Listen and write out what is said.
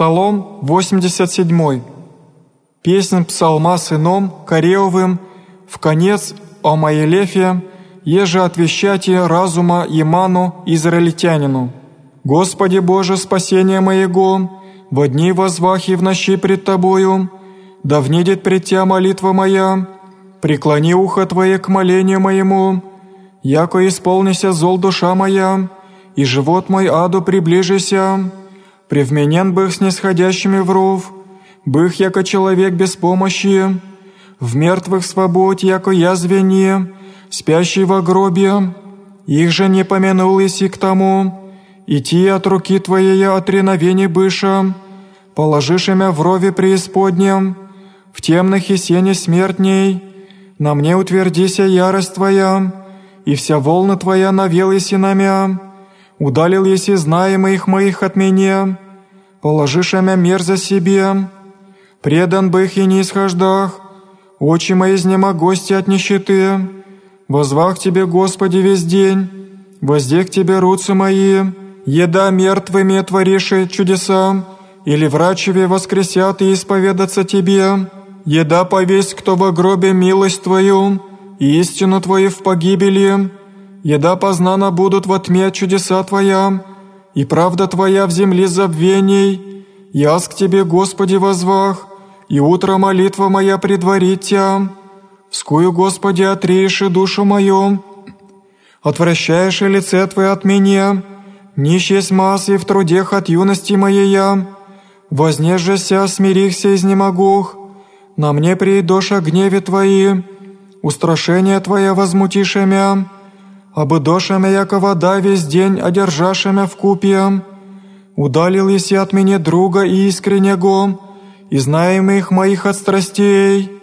Псалом 87. Песнь псалма сыном Кореовым в конец о Маелефе, еже отвещайте разума Еману израильтянину. Господи Боже, спасение моего, во дни возвахи в ночи пред Тобою, да внедет пред Тя молитва моя, преклони ухо Твое к молению моему, яко исполнися зол душа моя, и живот мой аду приближися, Привменен бых снисходящими в ров, бых, яко человек без помощи, в мертвых свобод, яко я звени, спящий во гробе, их же не помянул иси к тому, идти от руки Твоей от реновений быша, положишь имя в рове преисподнем, в темных и сене смертней, на мне утвердися ярость Твоя, и вся волна Твоя навел иси намя, удалил еси знаемых моих от меня, положишь имя мерзо себе, предан бы их и не исхождах, очи мои изнемогости от нищеты, возвах Тебе, Господи, весь день, воздех Тебе руцы мои, еда мертвыми твориши чудеса, или врачеве воскресят и исповедаться Тебе, еда повесь, кто во гробе милость Твою, и истину Твою в погибели, еда познана будут во тьме чудеса Твоя, и правда Твоя в земле забвений. Яс к Тебе, Господи, возвах, и утро молитва моя предварит Тя. Вскую, Господи, отреешь душу мою, отвращаешь и лице Твое от меня, нищий с массой в трудех от юности моей я. Вознежься, смирихся, изнемогух, на мне придешь о гневе Твои, устрашение Твое возмутишемя, обыдошемя, яко вода весь день одержашемя в купе. Удалил еси от меня друга и искреннего, и знаемых моих от страстей,